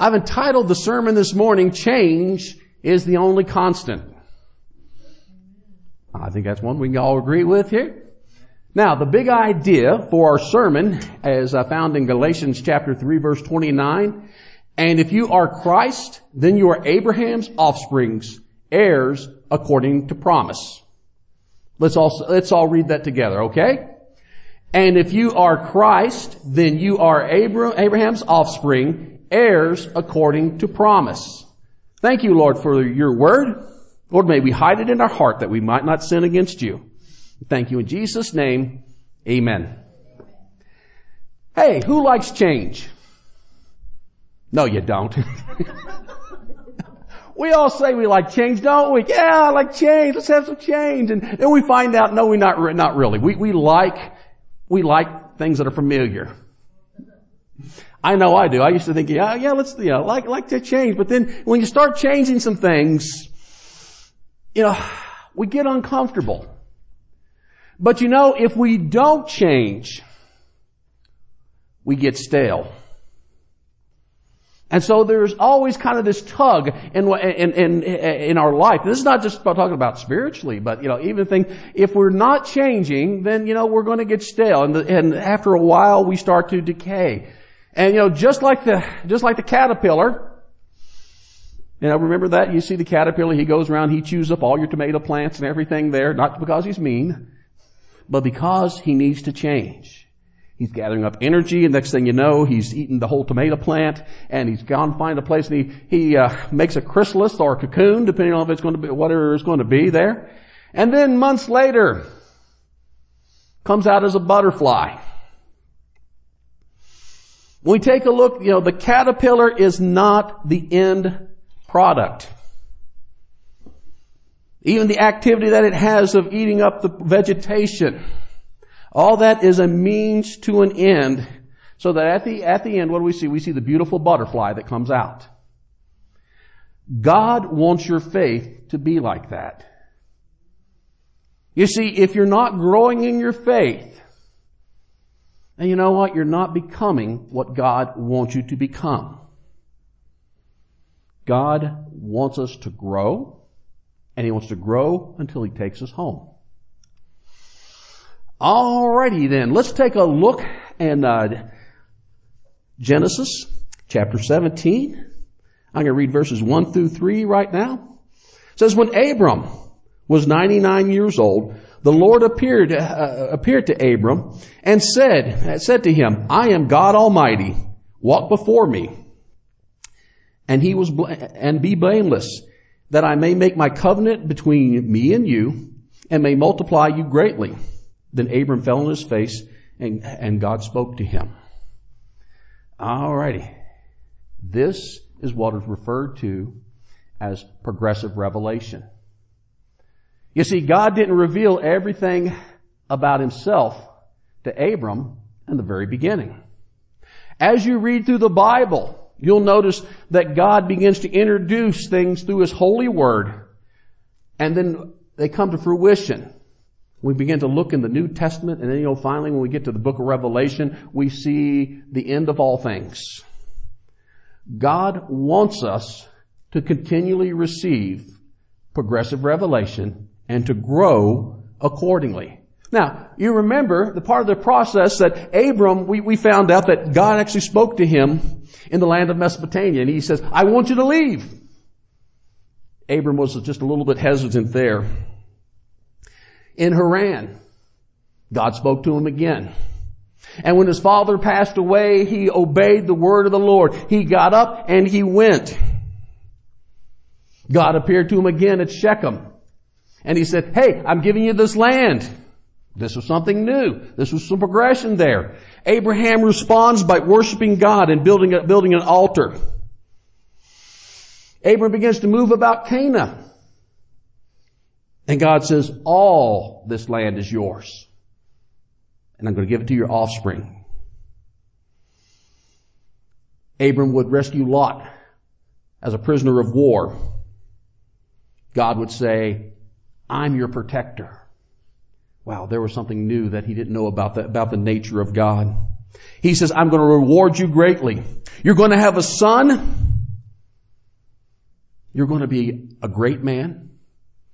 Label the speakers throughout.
Speaker 1: I've entitled the sermon this morning, Change is the Only Constant. I think that's one we can all agree with here. Now, the big idea for our sermon, as I found in Galatians chapter 3 verse 29, and if you are Christ, then you are Abraham's offsprings, heirs according to promise. Let's all, let's all read that together, okay? And if you are Christ, then you are Abraham's offspring, heirs according to promise. Thank you, Lord, for your word. Lord, may we hide it in our heart that we might not sin against you. Thank you in Jesus' name. Amen. Hey, who likes change? No, you don't. we all say we like change, don't we? Yeah, I like change. Let's have some change. And then we find out, no, we not, not really. We, we like, we like things that are familiar. I know I do. I used to think, yeah, yeah, let's, you know, like, like to change. But then when you start changing some things, you know, we get uncomfortable. But you know, if we don't change, we get stale. And so there's always kind of this tug in, in, in, in our life. This is not just about talking about spiritually, but, you know, even think, if we're not changing, then, you know, we're going to get stale. And, the, and after a while, we start to decay. And, you know, just like the, just like the caterpillar, you know, remember that? You see the caterpillar, he goes around, he chews up all your tomato plants and everything there, not because he's mean, but because he needs to change. He's gathering up energy, and next thing you know, he's eaten the whole tomato plant, and he's gone find a place, and he, he uh, makes a chrysalis or a cocoon, depending on if it's going to be, whatever it's going to be there. And then months later, comes out as a butterfly. When we take a look, you know, the caterpillar is not the end product. Even the activity that it has of eating up the vegetation. All that is a means to an end so that at the, at the end, what do we see? We see the beautiful butterfly that comes out. God wants your faith to be like that. You see, if you're not growing in your faith, and you know what? You're not becoming what God wants you to become. God wants us to grow, and He wants to grow until He takes us home. Alrighty then, let's take a look in uh, Genesis chapter 17. I'm going to read verses 1 through 3 right now. It says, when Abram was 99 years old, the Lord appeared, uh, appeared to Abram and said, said to him, I am God Almighty. Walk before me. And he was, and be blameless, that I may make my covenant between me and you, and may multiply you greatly. Then Abram fell on his face and, and God spoke to him. Alrighty. This is what is referred to as progressive revelation. You see, God didn't reveal everything about himself to Abram in the very beginning. As you read through the Bible, you'll notice that God begins to introduce things through His holy word, and then they come to fruition. We begin to look in the New Testament, and then, you know, finally when we get to the book of Revelation, we see the end of all things. God wants us to continually receive progressive revelation and to grow accordingly. Now, you remember the part of the process that Abram, we, we found out that God actually spoke to him in the land of Mesopotamia, and he says, I want you to leave. Abram was just a little bit hesitant there in Haran. God spoke to him again. And when his father passed away, he obeyed the word of the Lord. He got up and he went. God appeared to him again at Shechem. And he said, hey, I'm giving you this land. This was something new. This was some progression there. Abraham responds by worshiping God and building, a, building an altar. Abraham begins to move about Canaan. And God says, all this land is yours. And I'm going to give it to your offspring. Abram would rescue Lot as a prisoner of war. God would say, I'm your protector. Wow, there was something new that he didn't know about the, about the nature of God. He says, I'm going to reward you greatly. You're going to have a son you're going to be a great man.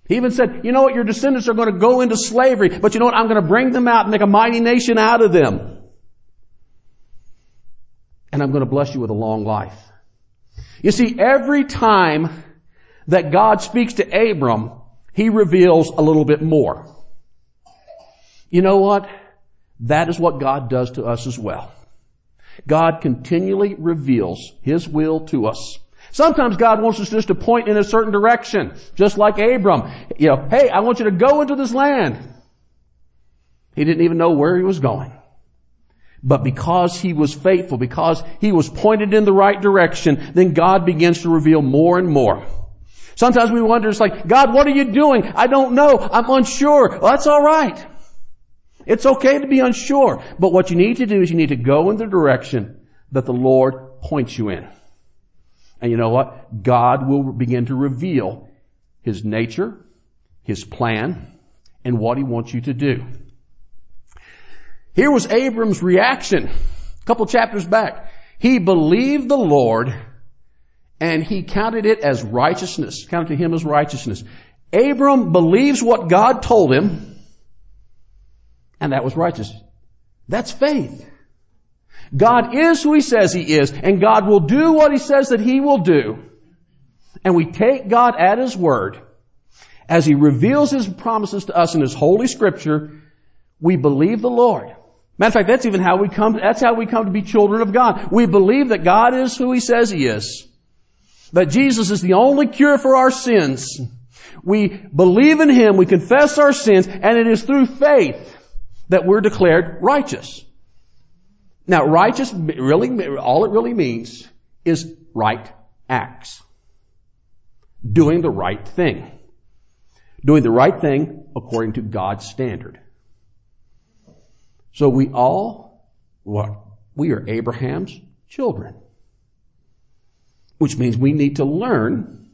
Speaker 1: He even said, you know what, your descendants are going to go into slavery, but you know what, I'm going to bring them out and make a mighty nation out of them. And I'm going to bless you with a long life. You see, every time that God speaks to Abram, he reveals a little bit more. You know what? That is what God does to us as well. God continually reveals His will to us. Sometimes God wants us just to point in a certain direction, just like Abram. You know, hey, I want you to go into this land. He didn't even know where he was going. But because he was faithful, because he was pointed in the right direction, then God begins to reveal more and more. Sometimes we wonder, it's like, God, what are you doing? I don't know. I'm unsure. Well, that's alright. It's okay to be unsure. But what you need to do is you need to go in the direction that the Lord points you in. And you know what? God will begin to reveal His nature, His plan, and what He wants you to do. Here was Abram's reaction. A couple chapters back. He believed the Lord and he counted it as righteousness, counted to him as righteousness. Abram believes what God told him, and that was righteous. That's faith. God is who He says He is, and God will do what He says that He will do. And we take God at His word. As He reveals His promises to us in His holy scripture, we believe the Lord. Matter of fact, that's even how we come, that's how we come to be children of God. We believe that God is who He says He is. That Jesus is the only cure for our sins. We believe in Him, we confess our sins, and it is through faith that we're declared righteous. Now, righteous really, all it really means is right acts. Doing the right thing. Doing the right thing according to God's standard. So we all, what? We are Abraham's children. Which means we need to learn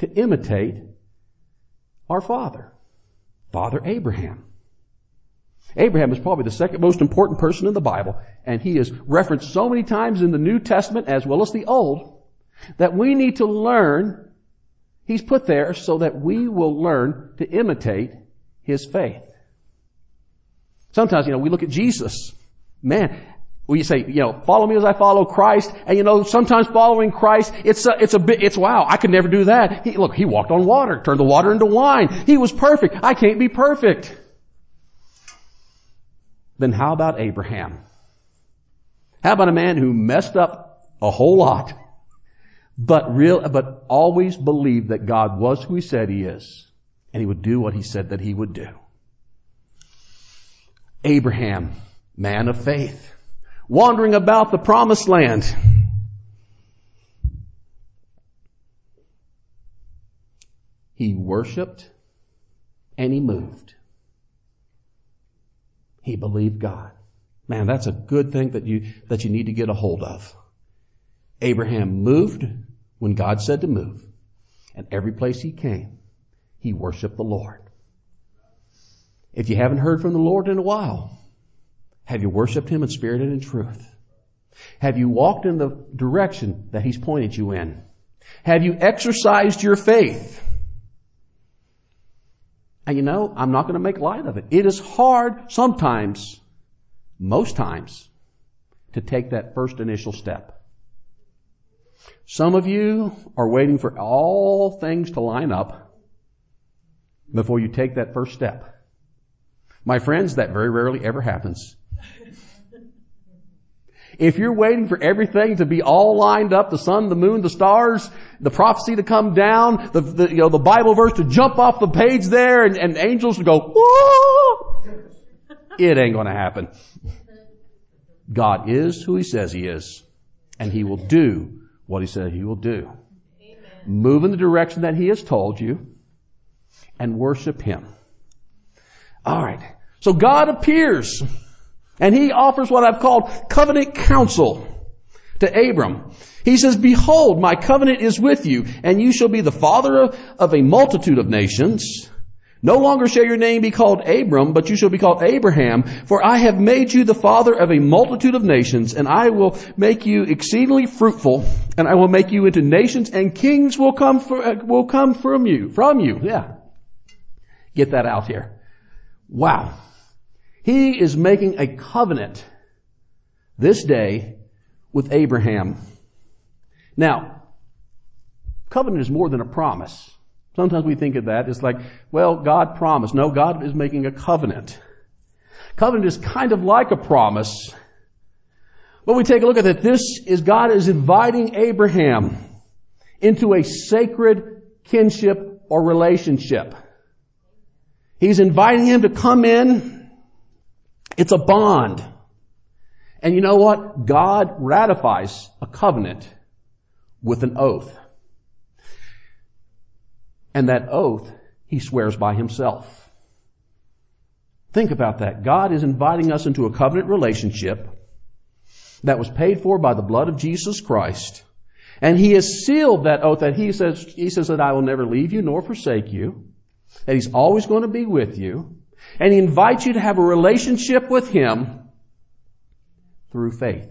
Speaker 1: to imitate our father, Father Abraham. Abraham is probably the second most important person in the Bible, and he is referenced so many times in the New Testament as well as the Old that we need to learn. He's put there so that we will learn to imitate his faith. Sometimes, you know, we look at Jesus. Man, we say, you know, follow me as I follow Christ. And you know, sometimes following Christ, it's a, it's a bit, it's wow, I could never do that. He, look, he walked on water, turned the water into wine. He was perfect. I can't be perfect then how about Abraham? How about a man who messed up a whole lot, but real, but always believed that God was who he said he is, and he would do what he said that he would do? Abraham, man of faith, wandering about the promised land. He worshiped and he moved. He believed God. Man, that's a good thing that you, that you need to get a hold of. Abraham moved when God said to move. And every place he came, he worshiped the Lord. If you haven't heard from the Lord in a while, have you worshiped him in spirit and in truth? Have you walked in the direction that he's pointed you in? Have you exercised your faith? And you know, I'm not going to make light of it. It is hard sometimes, most times, to take that first initial step. Some of you are waiting for all things to line up before you take that first step. My friends, that very rarely ever happens. If you're waiting for everything to be all lined up, the sun, the moon, the stars, the prophecy to come down, the, the you know, the Bible verse to jump off the page there and, and angels to go, whoa, it ain't gonna happen. God is who He says He is, and He will do what He said He will do. Amen. Move in the direction that He has told you, and worship Him. Alright. So God appears and he offers what I've called covenant counsel to Abram. He says, behold, my covenant is with you and you shall be the father of, a multitude of nations. No longer shall your name be called Abram, but you shall be called Abraham, for I have made you the father of a multitude of nations, and I will make you exceedingly fruitful, and I will make you into nations, and kings will come for, uh, will come from you, from you. Yeah. Get that out here. Wow. He is making a covenant this day with Abraham. Now, covenant is more than a promise. Sometimes we think of that. It's like, well, God promised. No, God is making a covenant. Covenant is kind of like a promise. But we take a look at it. This is God is inviting Abraham into a sacred kinship or relationship. He's inviting him to come in. It's a bond. And you know what? God ratifies a covenant with an oath. And that oath he swears by himself. Think about that. God is inviting us into a covenant relationship that was paid for by the blood of Jesus Christ. And he has sealed that oath that he says, he says that I will never leave you nor forsake you. That he's always going to be with you. And he invites you to have a relationship with him through faith.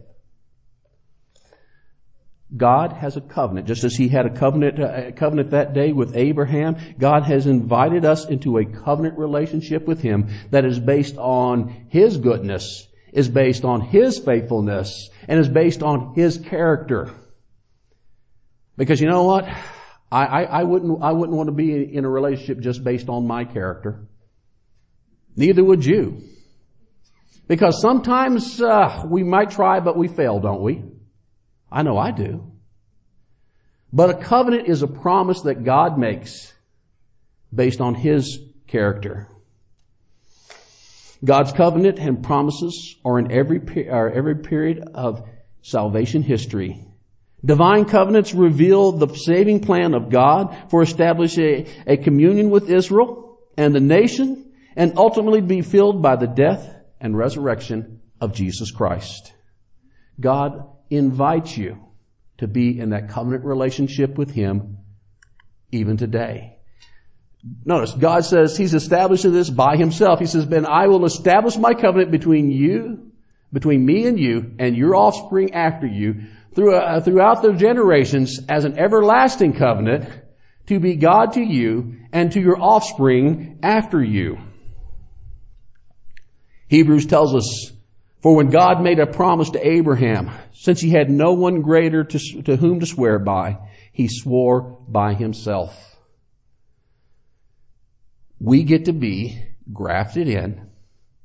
Speaker 1: God has a covenant, just as He had a covenant, uh, a covenant that day with Abraham. God has invited us into a covenant relationship with Him that is based on His goodness, is based on His faithfulness, and is based on His character. Because you know what? I, I, I wouldn't, I wouldn't want to be in a relationship just based on my character. Neither would you. Because sometimes uh, we might try, but we fail, don't we? I know I do. But a covenant is a promise that God makes based on His character. God's covenant and promises are in every, are every period of salvation history. Divine covenants reveal the saving plan of God for establishing a, a communion with Israel and the nation and ultimately be filled by the death and resurrection of Jesus Christ. God invites you to be in that covenant relationship with Him even today. Notice, God says He's establishing this by Himself. He says, Ben, I will establish my covenant between you, between me and you, and your offspring after you, uh, throughout the generations as an everlasting covenant to be God to you and to your offspring after you. Hebrews tells us for when God made a promise to Abraham, since he had no one greater to, to whom to swear by, he swore by himself. We get to be grafted in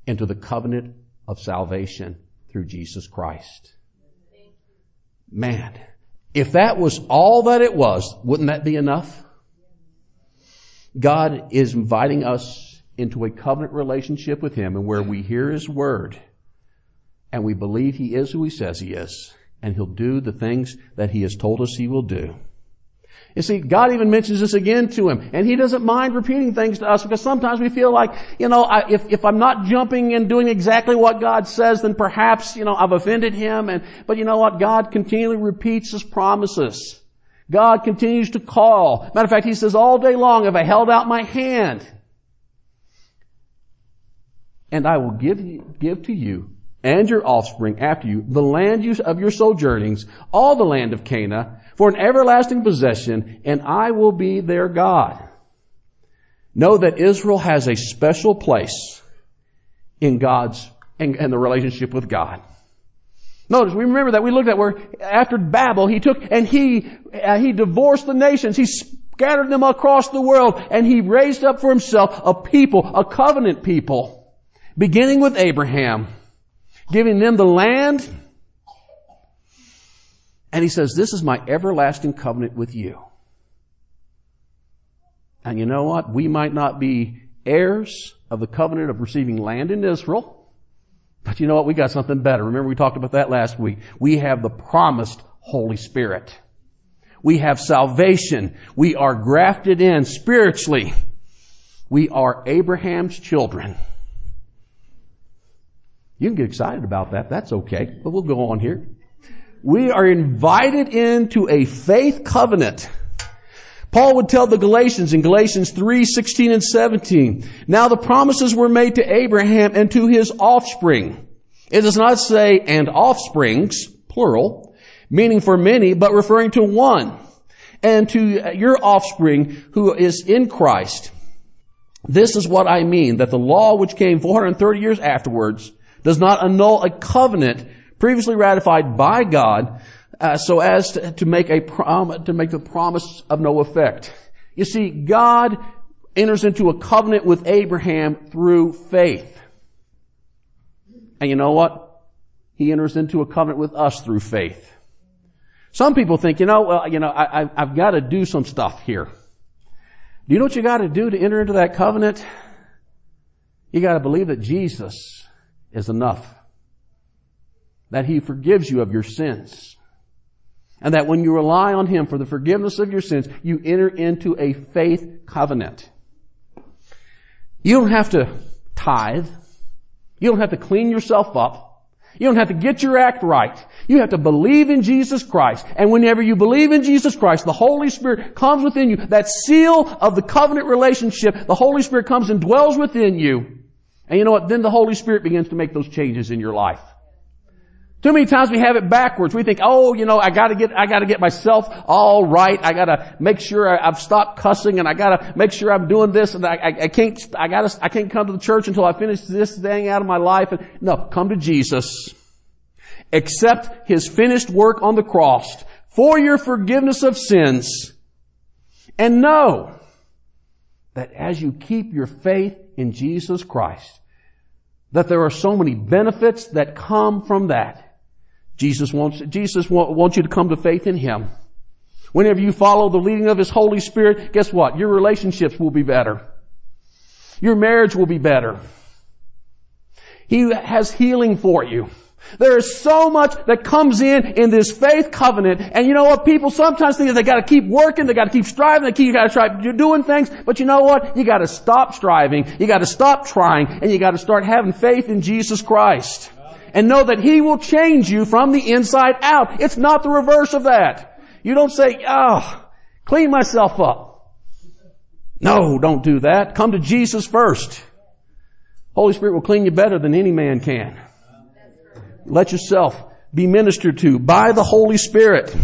Speaker 1: into the covenant of salvation through Jesus Christ. Man, if that was all that it was, wouldn't that be enough? God is inviting us into a covenant relationship with Him and where we hear His Word and we believe He is who He says He is, and He'll do the things that He has told us He will do. You see, God even mentions this again to him, and he doesn't mind repeating things to us because sometimes we feel like, you know, I, if, if I'm not jumping and doing exactly what God says, then perhaps, you know, I've offended him, and, but you know what? God continually repeats his promises. God continues to call. Matter of fact, he says all day long, if I held out my hand, and I will give, give to you and your offspring after you the land use of your sojournings, all the land of Canaan, for an everlasting possession, and I will be their God. Know that Israel has a special place in God's, and, the relationship with God. Notice, we remember that we looked at where after Babel, he took and he, uh, he divorced the nations. He scattered them across the world and he raised up for himself a people, a covenant people, beginning with Abraham giving them the land. And he says, this is my everlasting covenant with you. And you know what? We might not be heirs of the covenant of receiving land in Israel, but you know what? We got something better. Remember we talked about that last week. We have the promised Holy Spirit. We have salvation. We are grafted in spiritually. We are Abraham's children. You can get excited about that. That's okay. But we'll go on here. We are invited into a faith covenant. Paul would tell the Galatians in Galatians 3, 16 and 17, now the promises were made to Abraham and to his offspring. It does not say, and offsprings, plural, meaning for many, but referring to one, and to your offspring who is in Christ. This is what I mean, that the law which came 430 years afterwards does not annul a covenant previously ratified by God, uh, so as to, to make a prom- to make the promise of no effect. You see, God enters into a covenant with Abraham through faith. And you know what? He enters into a covenant with us through faith. Some people think, you know, well, you know, I, I've got to do some stuff here. Do you know what you got to do to enter into that covenant? You got to believe that Jesus is enough. That He forgives you of your sins. And that when you rely on Him for the forgiveness of your sins, you enter into a faith covenant. You don't have to tithe. You don't have to clean yourself up. You don't have to get your act right. You have to believe in Jesus Christ. And whenever you believe in Jesus Christ, the Holy Spirit comes within you. That seal of the covenant relationship, the Holy Spirit comes and dwells within you. And you know what? Then the Holy Spirit begins to make those changes in your life. Too many times we have it backwards. We think, oh, you know, I gotta get, I gotta get myself all right. I gotta make sure I, have stopped cussing and I gotta make sure I'm doing this and I, I, I, can't, I gotta, I can't come to the church until I finish this thing out of my life. And, no, come to Jesus. Accept His finished work on the cross for your forgiveness of sins and know that as you keep your faith in Jesus Christ, that there are so many benefits that come from that. Jesus wants, Jesus wants you to come to faith in Him. Whenever you follow the leading of His Holy Spirit, guess what? Your relationships will be better. Your marriage will be better. He has healing for you. There is so much that comes in in this faith covenant. And you know what? People sometimes think that they gotta keep working, they gotta keep striving, they keep, you gotta try doing things. But you know what? You gotta stop striving, you gotta stop trying, and you gotta start having faith in Jesus Christ. And know that He will change you from the inside out. It's not the reverse of that. You don't say, oh, clean myself up. No, don't do that. Come to Jesus first. Holy Spirit will clean you better than any man can. Let yourself be ministered to by the Holy Spirit.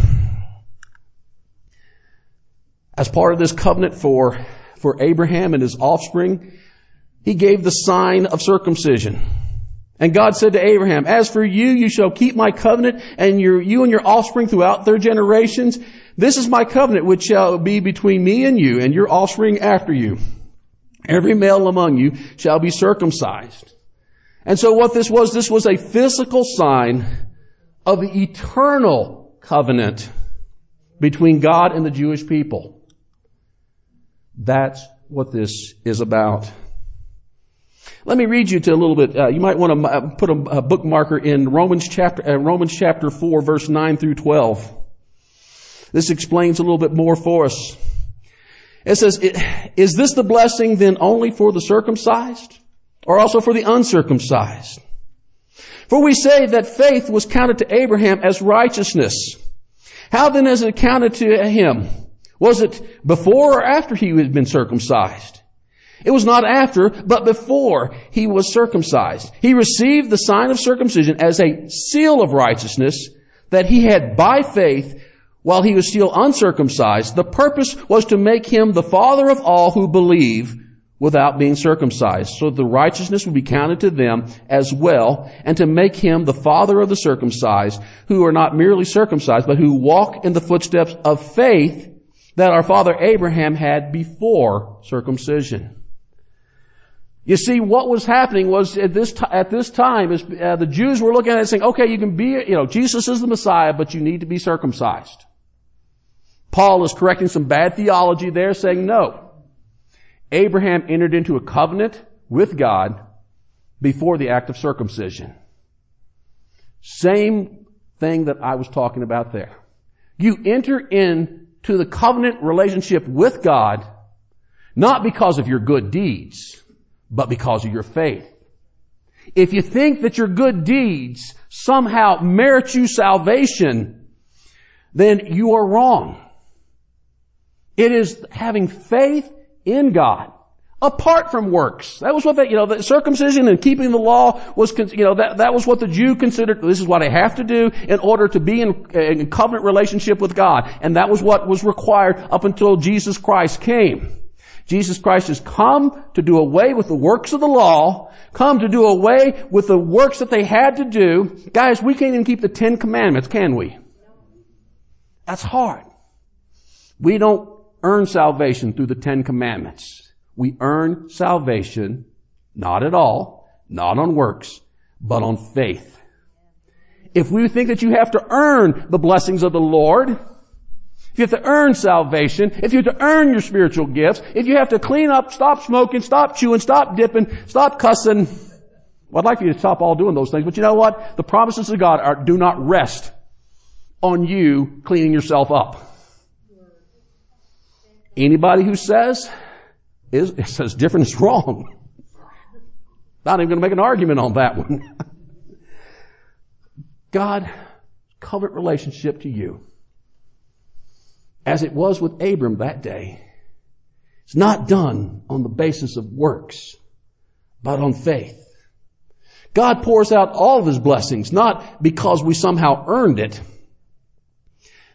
Speaker 1: As part of this covenant for, for Abraham and his offspring, he gave the sign of circumcision. And God said to Abraham, as for you, you shall keep my covenant and your, you and your offspring throughout their generations. This is my covenant which shall be between me and you and your offspring after you. Every male among you shall be circumcised. And so what this was, this was a physical sign of the eternal covenant between God and the Jewish people. That's what this is about. Let me read you to a little bit. Uh, you might want to uh, put a, a bookmarker in Romans chapter uh, Romans chapter four, verse nine through twelve. This explains a little bit more for us. It says, "Is this the blessing then only for the circumcised, or also for the uncircumcised. For we say that faith was counted to Abraham as righteousness. How then is it counted to him? Was it before or after he had been circumcised? It was not after, but before he was circumcised. He received the sign of circumcision as a seal of righteousness that he had by faith while he was still uncircumcised. The purpose was to make him the father of all who believe without being circumcised, so the righteousness would be counted to them as well, and to make him the father of the circumcised, who are not merely circumcised, but who walk in the footsteps of faith that our father Abraham had before circumcision. You see, what was happening was at this, t- at this time, is, uh, the Jews were looking at it saying, okay, you can be, you know, Jesus is the Messiah, but you need to be circumcised. Paul is correcting some bad theology there, saying, no, Abraham entered into a covenant with God before the act of circumcision. Same thing that I was talking about there. You enter into the covenant relationship with God not because of your good deeds, but because of your faith. If you think that your good deeds somehow merit you salvation, then you are wrong. It is having faith in God apart from works. That was what that, you know, the circumcision and keeping the law was, you know, that, that was what the Jew considered, this is what I have to do in order to be in, in covenant relationship with God. And that was what was required up until Jesus Christ came. Jesus Christ has come to do away with the works of the law, come to do away with the works that they had to do. Guys, we can't even keep the Ten Commandments, can we? That's hard. We don't earn salvation through the Ten Commandments. We earn salvation, not at all, not on works, but on faith. If we think that you have to earn the blessings of the Lord, if you have to earn salvation, if you have to earn your spiritual gifts, if you have to clean up, stop smoking, stop chewing, stop dipping, stop cussing, well, I'd like for you to stop all doing those things, but you know what? The promises of God are, do not rest on you cleaning yourself up. Anybody who says is, says different is wrong. Not even going to make an argument on that one. God, covenant relationship to you, as it was with Abram that day, it's not done on the basis of works, but on faith. God pours out all of His blessings, not because we somehow earned it,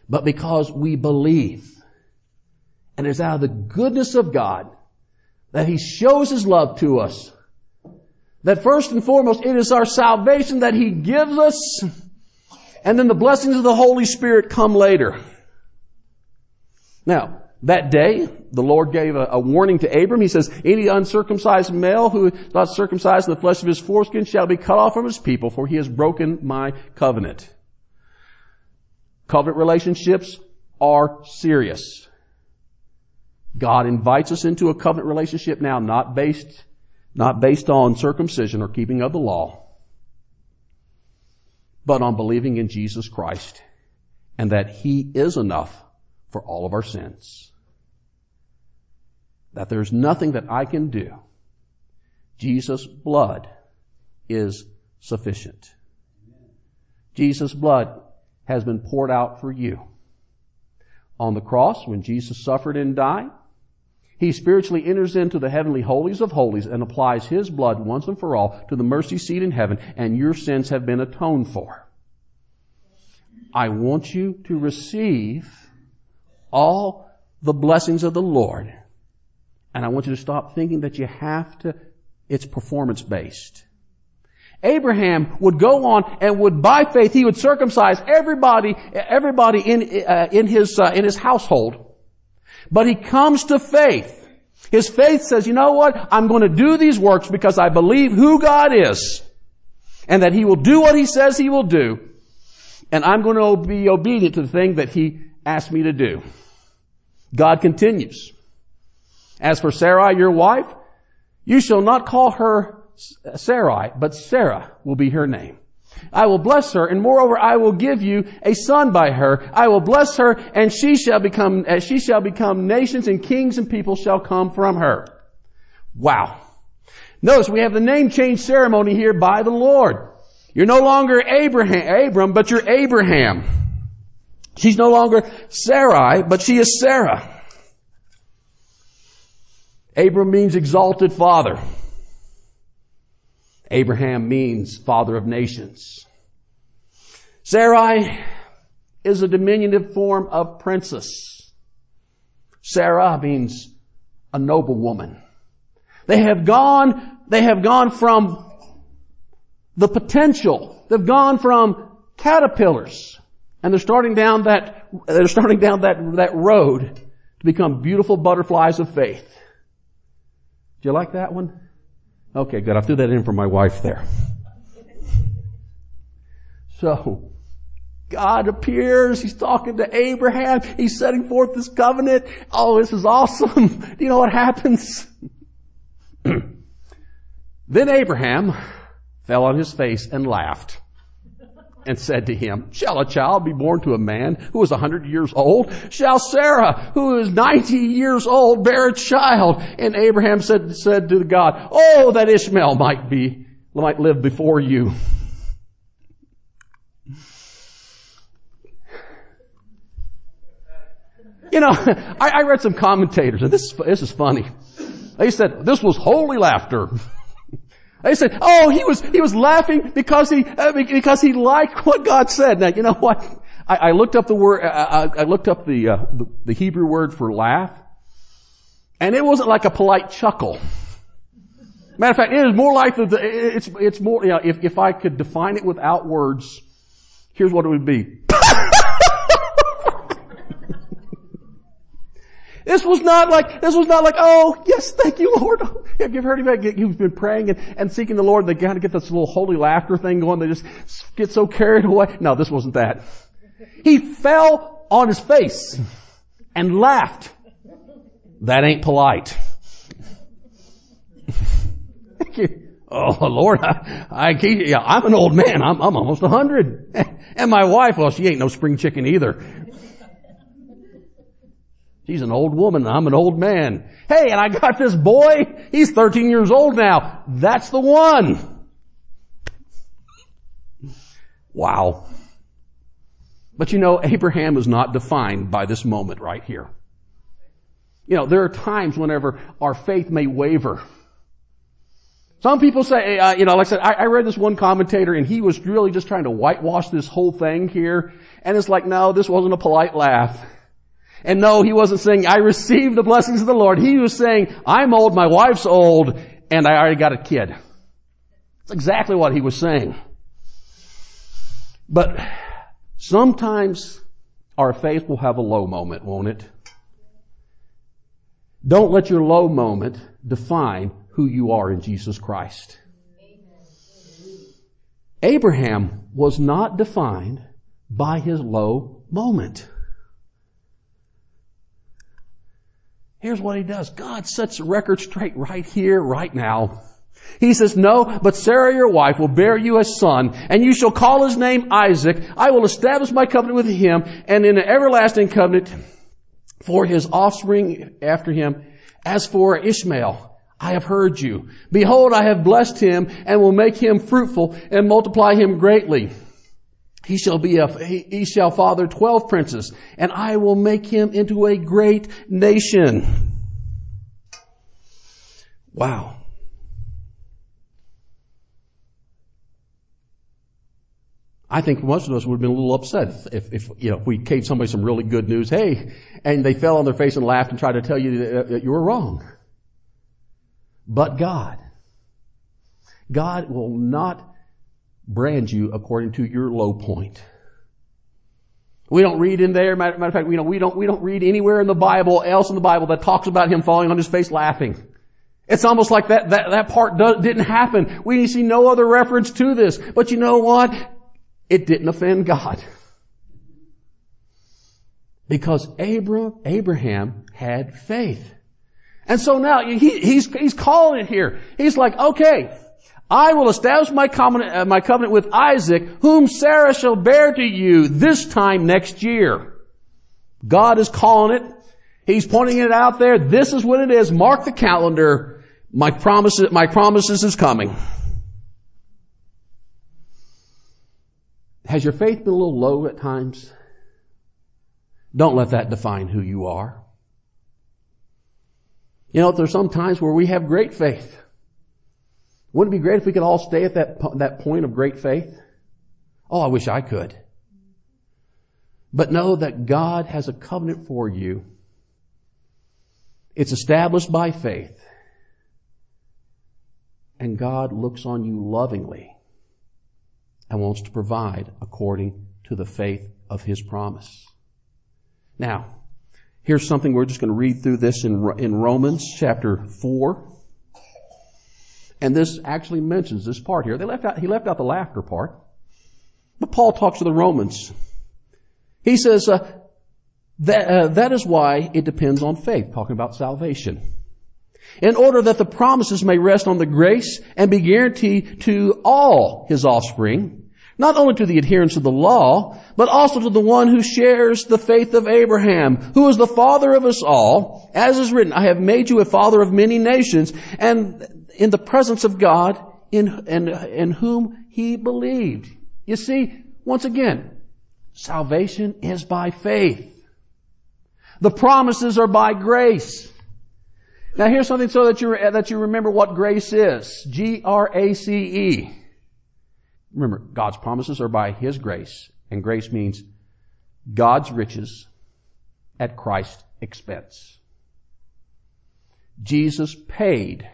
Speaker 1: but because we believe. And it's out of the goodness of God that He shows His love to us. That first and foremost, it is our salvation that He gives us, and then the blessings of the Holy Spirit come later. Now, that day, the Lord gave a, a, warning to Abram. He says, any uncircumcised male who is not circumcised in the flesh of his foreskin shall be cut off from his people, for he has broken my covenant. Covenant relationships are serious. God invites us into a covenant relationship now, not based, not based on circumcision or keeping of the law, but on believing in Jesus Christ and that He is enough for all of our sins. That there's nothing that I can do. Jesus' blood is sufficient. Jesus' blood has been poured out for you. On the cross, when Jesus suffered and died, he spiritually enters into the heavenly holies of holies and applies his blood once and for all to the mercy seat in heaven, and your sins have been atoned for. I want you to receive all the blessings of the Lord, and I want you to stop thinking that you have to, it's performance based. Abraham would go on and would, by faith, he would circumcise everybody, everybody in, uh, in his, uh, in his household but he comes to faith. His faith says, you know what? I'm going to do these works because I believe who God is and that he will do what he says he will do. And I'm going to be obedient to the thing that he asked me to do. God continues. As for Sarai, your wife, you shall not call her Sarai, but Sarah will be her name. I will bless her, and moreover, I will give you a son by her. I will bless her, and she shall become, as she shall become nations, and kings and people shall come from her. Wow. Notice we have the name change ceremony here by the Lord. You're no longer Abraham, Abram, but you're Abraham. She's no longer Sarai, but she is Sarah. Abram means exalted father. Abraham means father of nations. Sarai is a diminutive form of princess. Sarah means a noble woman. They have gone, they have gone from the potential. They've gone from caterpillars and they're starting down that, they're starting down that, that road to become beautiful butterflies of faith. Do you like that one? Okay, good. I threw that in for my wife there. So, God appears. He's talking to Abraham. He's setting forth this covenant. Oh, this is awesome. Do you know what happens? then Abraham fell on his face and laughed and said to him, Shall a child be born to a man who is a hundred years old? Shall Sarah, who is ninety years old, bear a child? And Abraham said, said to God, Oh, that Ishmael might be, might live before you. You know, I, I read some commentators, and this, this is funny. They said this was holy laughter. They said, "Oh, he was he was laughing because he uh, because he liked what God said." Now, you know what? I, I looked up the word. I, uh, uh, I looked up the, uh, the, the Hebrew word for laugh, and it wasn't like a polite chuckle. Matter of fact, it is more like the, it's it's more. You know, if if I could define it without words, here's what it would be. This was not like, this was not like, oh, yes, thank you, Lord. Have you heard anybody who's been praying and, and seeking the Lord? They kind of get this little holy laughter thing going. They just get so carried away. No, this wasn't that. He fell on his face and laughed. That ain't polite. Thank you. Oh Lord, I, I yeah, I'm an old man. I'm, I'm almost a hundred. And my wife, well, she ain't no spring chicken either. She's an old woman I'm an old man. Hey, and I got this boy. He's 13 years old now. That's the one. Wow. But you know, Abraham is not defined by this moment right here. You know, there are times whenever our faith may waver. Some people say, uh, you know, like I said, I, I, read this one commentator and he was really just trying to whitewash this whole thing here. And it's like, no, this wasn't a polite laugh. And no, he wasn't saying, I received the blessings of the Lord. He was saying, I'm old, my wife's old, and I already got a kid. That's exactly what he was saying. But sometimes our faith will have a low moment, won't it? Don't let your low moment define who you are in Jesus Christ. Abraham was not defined by his low moment. Here's what he does. God sets the record straight right here, right now. He says, no, but Sarah your wife will bear you a son, and you shall call his name Isaac. I will establish my covenant with him, and in an everlasting covenant for his offspring after him. As for Ishmael, I have heard you. Behold, I have blessed him, and will make him fruitful, and multiply him greatly. He shall be a, he shall father twelve princes, and I will make him into a great nation. Wow. I think most of us would have been a little upset if, if, you know, we gave somebody some really good news, hey, and they fell on their face and laughed and tried to tell you that you were wrong. But God, God will not brand you according to your low point. We don't read in there, matter, of fact, we don't, we don't, we don't read anywhere in the Bible, else in the Bible that talks about him falling on his face laughing. It's almost like that, that, that part does, didn't happen. We see no other reference to this. But you know what? It didn't offend God. Because Abraham had faith. And so now he, he's, he's calling it here. He's like, okay, I will establish my covenant, uh, my covenant with Isaac, whom Sarah shall bear to you this time next year. God is calling it. He's pointing it out there. This is what it is. Mark the calendar. My promises, my promises is coming. Has your faith been a little low at times? Don't let that define who you are. You know, there's some times where we have great faith. Wouldn't it be great if we could all stay at that, that point of great faith? Oh, I wish I could. But know that God has a covenant for you. It's established by faith. And God looks on you lovingly and wants to provide according to the faith of His promise. Now, here's something we're just going to read through this in, in Romans chapter 4. And this actually mentions this part here. They left out, he left out the laughter part. But Paul talks to the Romans. He says, uh, that, uh, that is why it depends on faith, talking about salvation. In order that the promises may rest on the grace and be guaranteed to all his offspring, not only to the adherents of the law, but also to the one who shares the faith of Abraham, who is the father of us all, as is written, I have made you a father of many nations, and in the presence of God in, in, in whom he believed. You see, once again, salvation is by faith. The promises are by grace. Now here's something so that you, that you remember what grace is. G-R-A-C-E. Remember, God's promises are by His grace. And grace means God's riches at Christ's expense. Jesus paid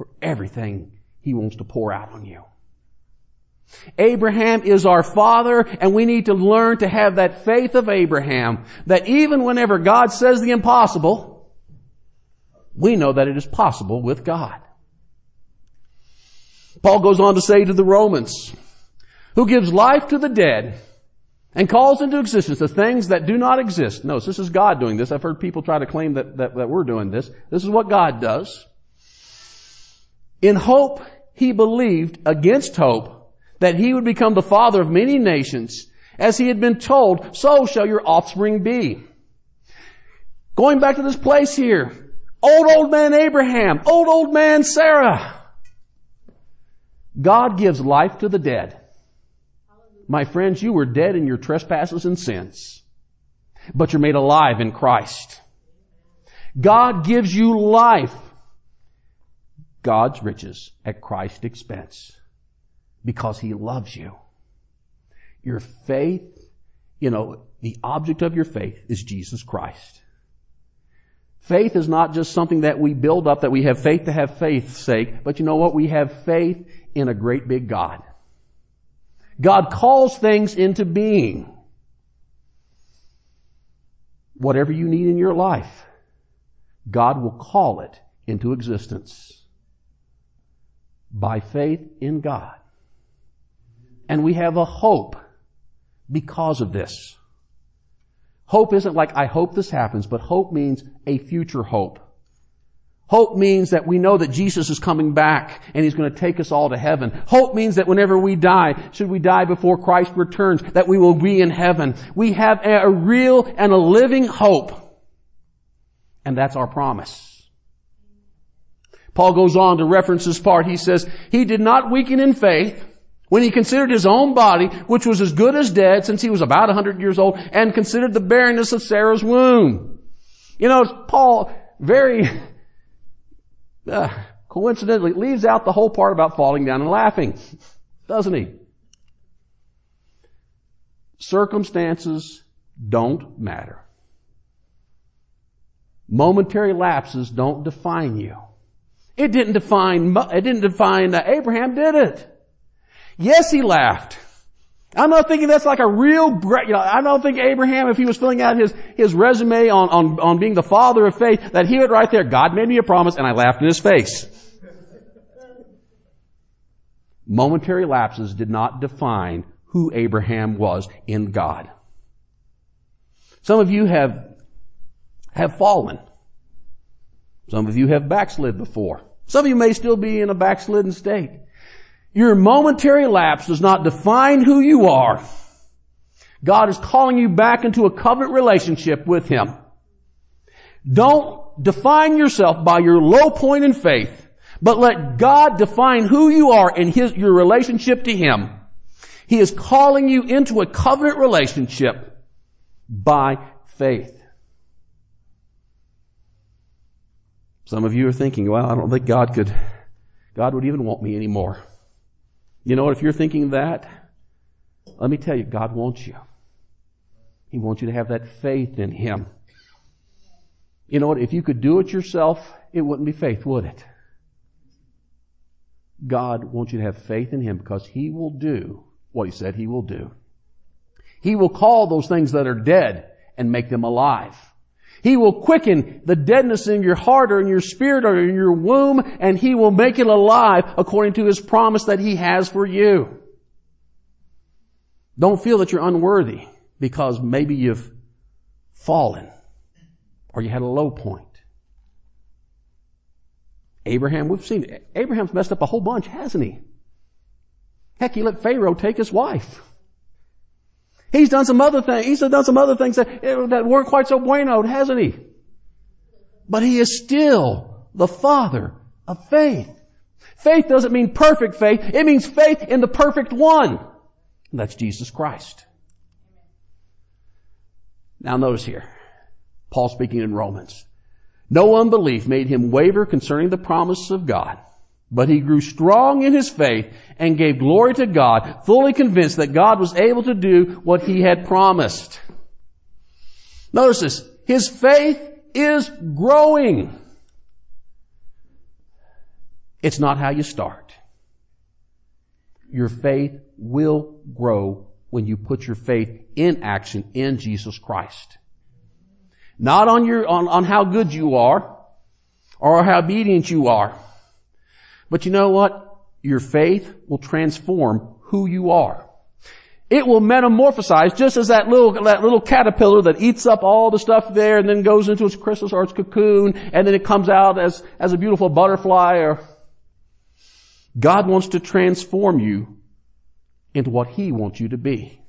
Speaker 1: for everything He wants to pour out on you. Abraham is our father and we need to learn to have that faith of Abraham that even whenever God says the impossible, we know that it is possible with God. Paul goes on to say to the Romans, who gives life to the dead and calls into existence the things that do not exist. No, this is God doing this. I've heard people try to claim that, that, that we're doing this. This is what God does. In hope, he believed against hope that he would become the father of many nations. As he had been told, so shall your offspring be. Going back to this place here, old, old man Abraham, old, old man Sarah. God gives life to the dead. My friends, you were dead in your trespasses and sins, but you're made alive in Christ. God gives you life. God's riches at Christ's expense because He loves you. Your faith, you know, the object of your faith is Jesus Christ. Faith is not just something that we build up, that we have faith to have faith's sake, but you know what? We have faith in a great big God. God calls things into being. Whatever you need in your life, God will call it into existence by faith in God. And we have a hope because of this. Hope isn't like, I hope this happens, but hope means a future hope. Hope means that we know that Jesus is coming back and He's going to take us all to heaven. Hope means that whenever we die, should we die before Christ returns, that we will be in heaven. We have a real and a living hope. And that's our promise. Paul goes on to reference this part. He says, He did not weaken in faith when he considered his own body, which was as good as dead since he was about 100 years old, and considered the barrenness of Sarah's womb. You know, Paul very uh, coincidentally leaves out the whole part about falling down and laughing, doesn't he? Circumstances don't matter. Momentary lapses don't define you. It didn't define, it didn't define uh, Abraham, did it? Yes, he laughed. I'm not thinking that's like a real you know, I don't think Abraham, if he was filling out his, his resume on, on, on being the father of faith, that he would write there, God made me a promise and I laughed in his face. Momentary lapses did not define who Abraham was in God. Some of you have, have fallen. Some of you have backslid before. Some of you may still be in a backslidden state. Your momentary lapse does not define who you are. God is calling you back into a covenant relationship with Him. Don't define yourself by your low point in faith, but let God define who you are in His, your relationship to Him. He is calling you into a covenant relationship by faith. Some of you are thinking, well, I don't think God could, God would even want me anymore. You know what? If you're thinking that, let me tell you, God wants you. He wants you to have that faith in Him. You know what? If you could do it yourself, it wouldn't be faith, would it? God wants you to have faith in Him because He will do what He said He will do. He will call those things that are dead and make them alive. He will quicken the deadness in your heart or in your spirit or in your womb and He will make it alive according to His promise that He has for you. Don't feel that you're unworthy because maybe you've fallen or you had a low point. Abraham, we've seen it. Abraham's messed up a whole bunch, hasn't he? Heck, he let Pharaoh take his wife. He's done some other things. He's done some other things that, that weren't quite so bueno, hasn't he? But he is still the father of faith. Faith doesn't mean perfect faith. It means faith in the perfect one. And that's Jesus Christ. Now notice here. Paul speaking in Romans. No unbelief made him waver concerning the promise of God, but he grew strong in his faith and gave glory to God, fully convinced that God was able to do what he had promised. Notice this. His faith is growing. It's not how you start. Your faith will grow when you put your faith in action in Jesus Christ. Not on your, on, on how good you are or how obedient you are. But you know what? Your faith will transform who you are. It will metamorphosize just as that little, that little caterpillar that eats up all the stuff there and then goes into its chrysalis or its cocoon and then it comes out as, as a beautiful butterfly or God wants to transform you into what He wants you to be.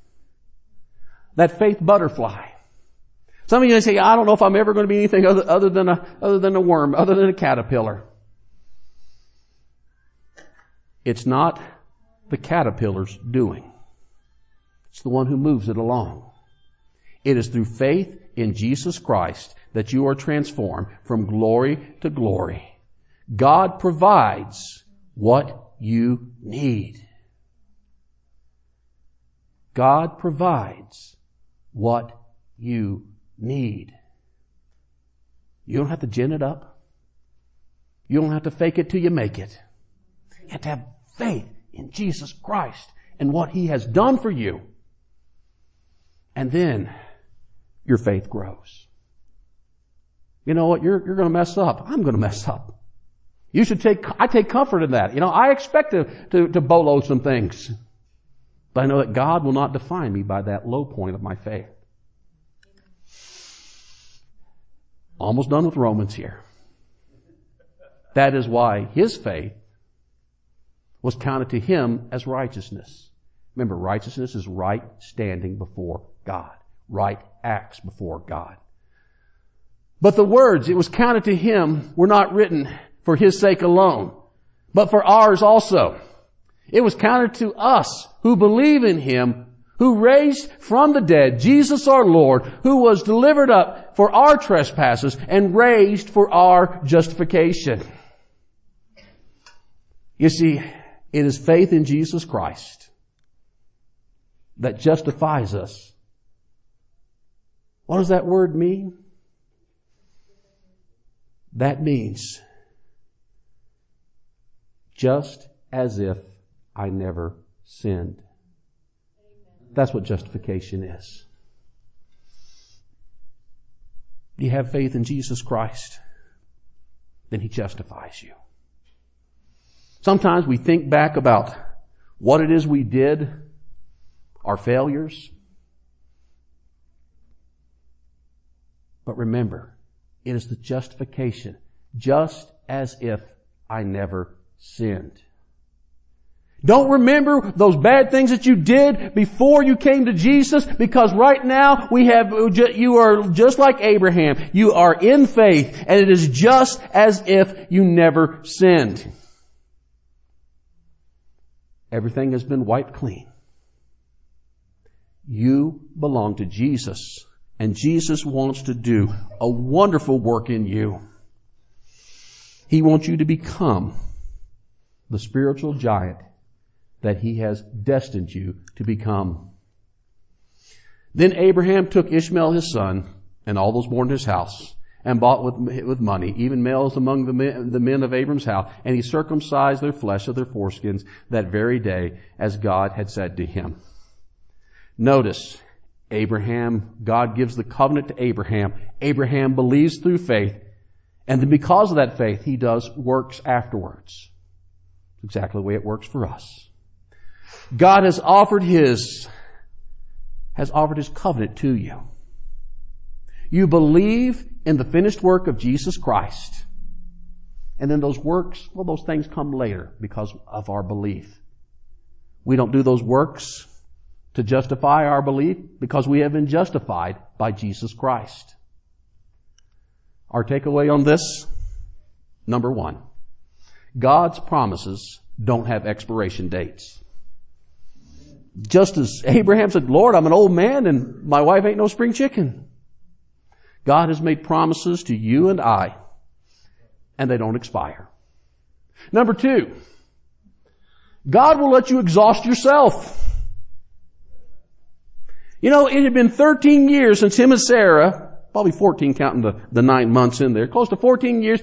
Speaker 1: That faith butterfly. Some of you may say, I don't know if I'm ever going to be anything other, other than a, other than a worm, other than a caterpillar. It's not the caterpillar's doing. It's the one who moves it along. It is through faith in Jesus Christ that you are transformed from glory to glory. God provides what you need. God provides what you need. You don't have to gin it up. You don't have to fake it till you make it. Have to have faith in Jesus Christ and what He has done for you. And then your faith grows. You know what? You're, you're going to mess up. I'm going to mess up. You should take, I take comfort in that. You know, I expect to, to, to bolo some things. But I know that God will not define me by that low point of my faith. Almost done with Romans here. That is why his faith was counted to him as righteousness. Remember, righteousness is right standing before God, right acts before God. But the words, it was counted to him, were not written for his sake alone, but for ours also. It was counted to us who believe in him who raised from the dead Jesus our Lord, who was delivered up for our trespasses and raised for our justification. You see, it is faith in Jesus Christ that justifies us. What does that word mean? That means just as if I never sinned. That's what justification is. You have faith in Jesus Christ, then He justifies you. Sometimes we think back about what it is we did, our failures. But remember, it is the justification, just as if I never sinned. Don't remember those bad things that you did before you came to Jesus because right now we have, you are just like Abraham. You are in faith and it is just as if you never sinned. Everything has been wiped clean. You belong to Jesus and Jesus wants to do a wonderful work in you. He wants you to become the spiritual giant that he has destined you to become. Then Abraham took Ishmael his son and all those born in his house and bought with, with money, even males among the men, the men of Abram's house, and he circumcised their flesh of their foreskins that very day as God had said to him. Notice, Abraham, God gives the covenant to Abraham. Abraham believes through faith, and then because of that faith, he does works afterwards. Exactly the way it works for us. God has offered His, has offered His covenant to you. You believe in the finished work of Jesus Christ. And then those works, well, those things come later because of our belief. We don't do those works to justify our belief because we have been justified by Jesus Christ. Our takeaway on this, number one, God's promises don't have expiration dates just as Abraham said, Lord, I'm an old man and my wife ain't no spring chicken. God has made promises to you and I, and they don't expire. Number two, God will let you exhaust yourself. You know, it had been 13 years since him and Sarah, probably 14 counting the, the nine months in there, close to 14 years,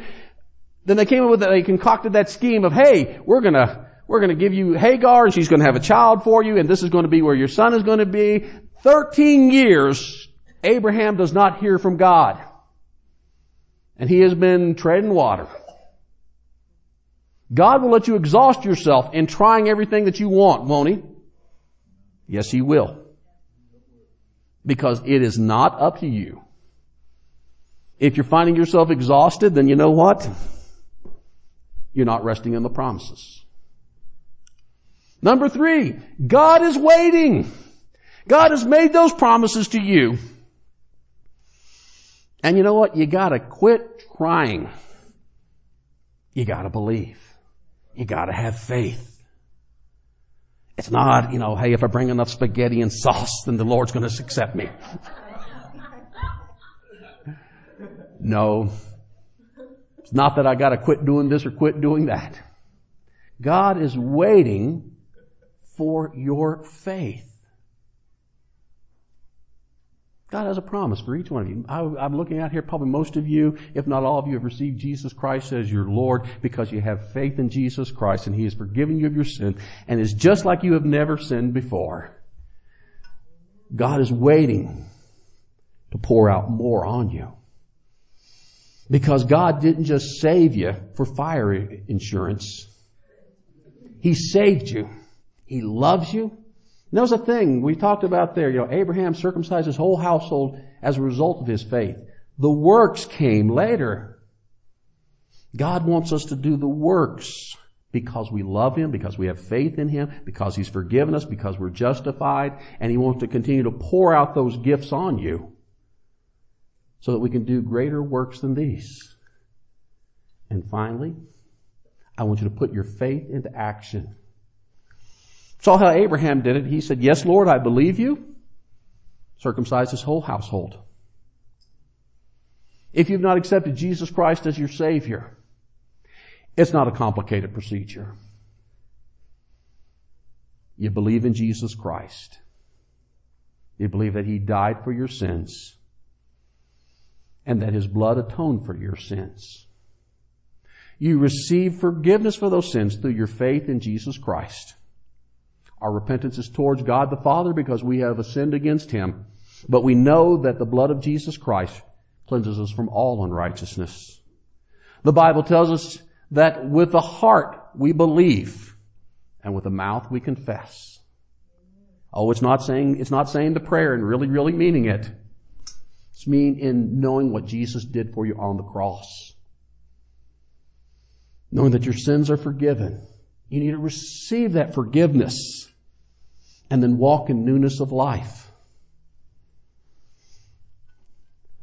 Speaker 1: then they came up with they concocted that scheme of, hey, we're gonna, we're gonna give you Hagar and she's gonna have a child for you and this is gonna be where your son is gonna be. 13 years, Abraham does not hear from God. And he has been treading water. God will let you exhaust yourself in trying everything that you want, won't He? Yes, He will. Because it is not up to you. If you're finding yourself exhausted, then you know what? You're not resting in the promises. Number three, God is waiting. God has made those promises to you. And you know what? You gotta quit trying. You gotta believe. You gotta have faith. It's not, you know, hey, if I bring enough spaghetti and sauce, then the Lord's gonna accept me. no. It's not that I gotta quit doing this or quit doing that. God is waiting for your faith. God has a promise for each one of you. I, am looking out here, probably most of you, if not all of you, have received Jesus Christ as your Lord because you have faith in Jesus Christ and He has forgiven you of your sin and is just like you have never sinned before. God is waiting to pour out more on you. Because God didn't just save you for fire insurance. He saved you. He loves you. There's a thing we talked about there. You know, Abraham circumcised his whole household as a result of his faith. The works came later. God wants us to do the works because we love Him, because we have faith in Him, because He's forgiven us, because we're justified, and He wants to continue to pour out those gifts on you so that we can do greater works than these. And finally, I want you to put your faith into action. Saw how Abraham did it. He said, Yes, Lord, I believe you. Circumcised his whole household. If you've not accepted Jesus Christ as your Savior, it's not a complicated procedure. You believe in Jesus Christ. You believe that He died for your sins and that His blood atoned for your sins. You receive forgiveness for those sins through your faith in Jesus Christ. Our repentance is towards God the Father because we have sinned against Him. But we know that the blood of Jesus Christ cleanses us from all unrighteousness. The Bible tells us that with the heart we believe and with the mouth we confess. Oh, it's not saying, it's not saying the prayer and really, really meaning it. It's mean in knowing what Jesus did for you on the cross. Knowing that your sins are forgiven. You need to receive that forgiveness and then walk in newness of life.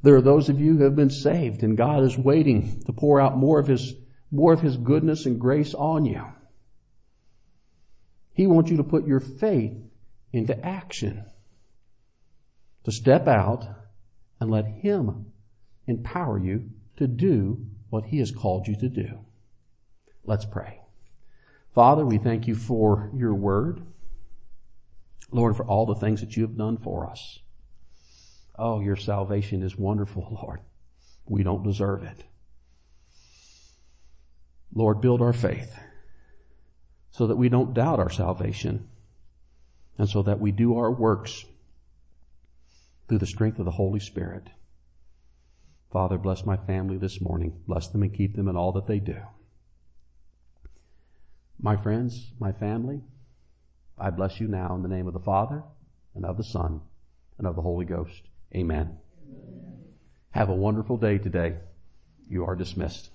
Speaker 1: There are those of you who have been saved and God is waiting to pour out more of His, more of His goodness and grace on you. He wants you to put your faith into action. To step out and let Him empower you to do what He has called you to do. Let's pray. Father, we thank you for your word. Lord, for all the things that you have done for us. Oh, your salvation is wonderful, Lord. We don't deserve it. Lord, build our faith so that we don't doubt our salvation and so that we do our works through the strength of the Holy Spirit. Father, bless my family this morning. Bless them and keep them in all that they do. My friends, my family, I bless you now in the name of the Father, and of the Son, and of the Holy Ghost. Amen. Amen. Have a wonderful day today. You are dismissed.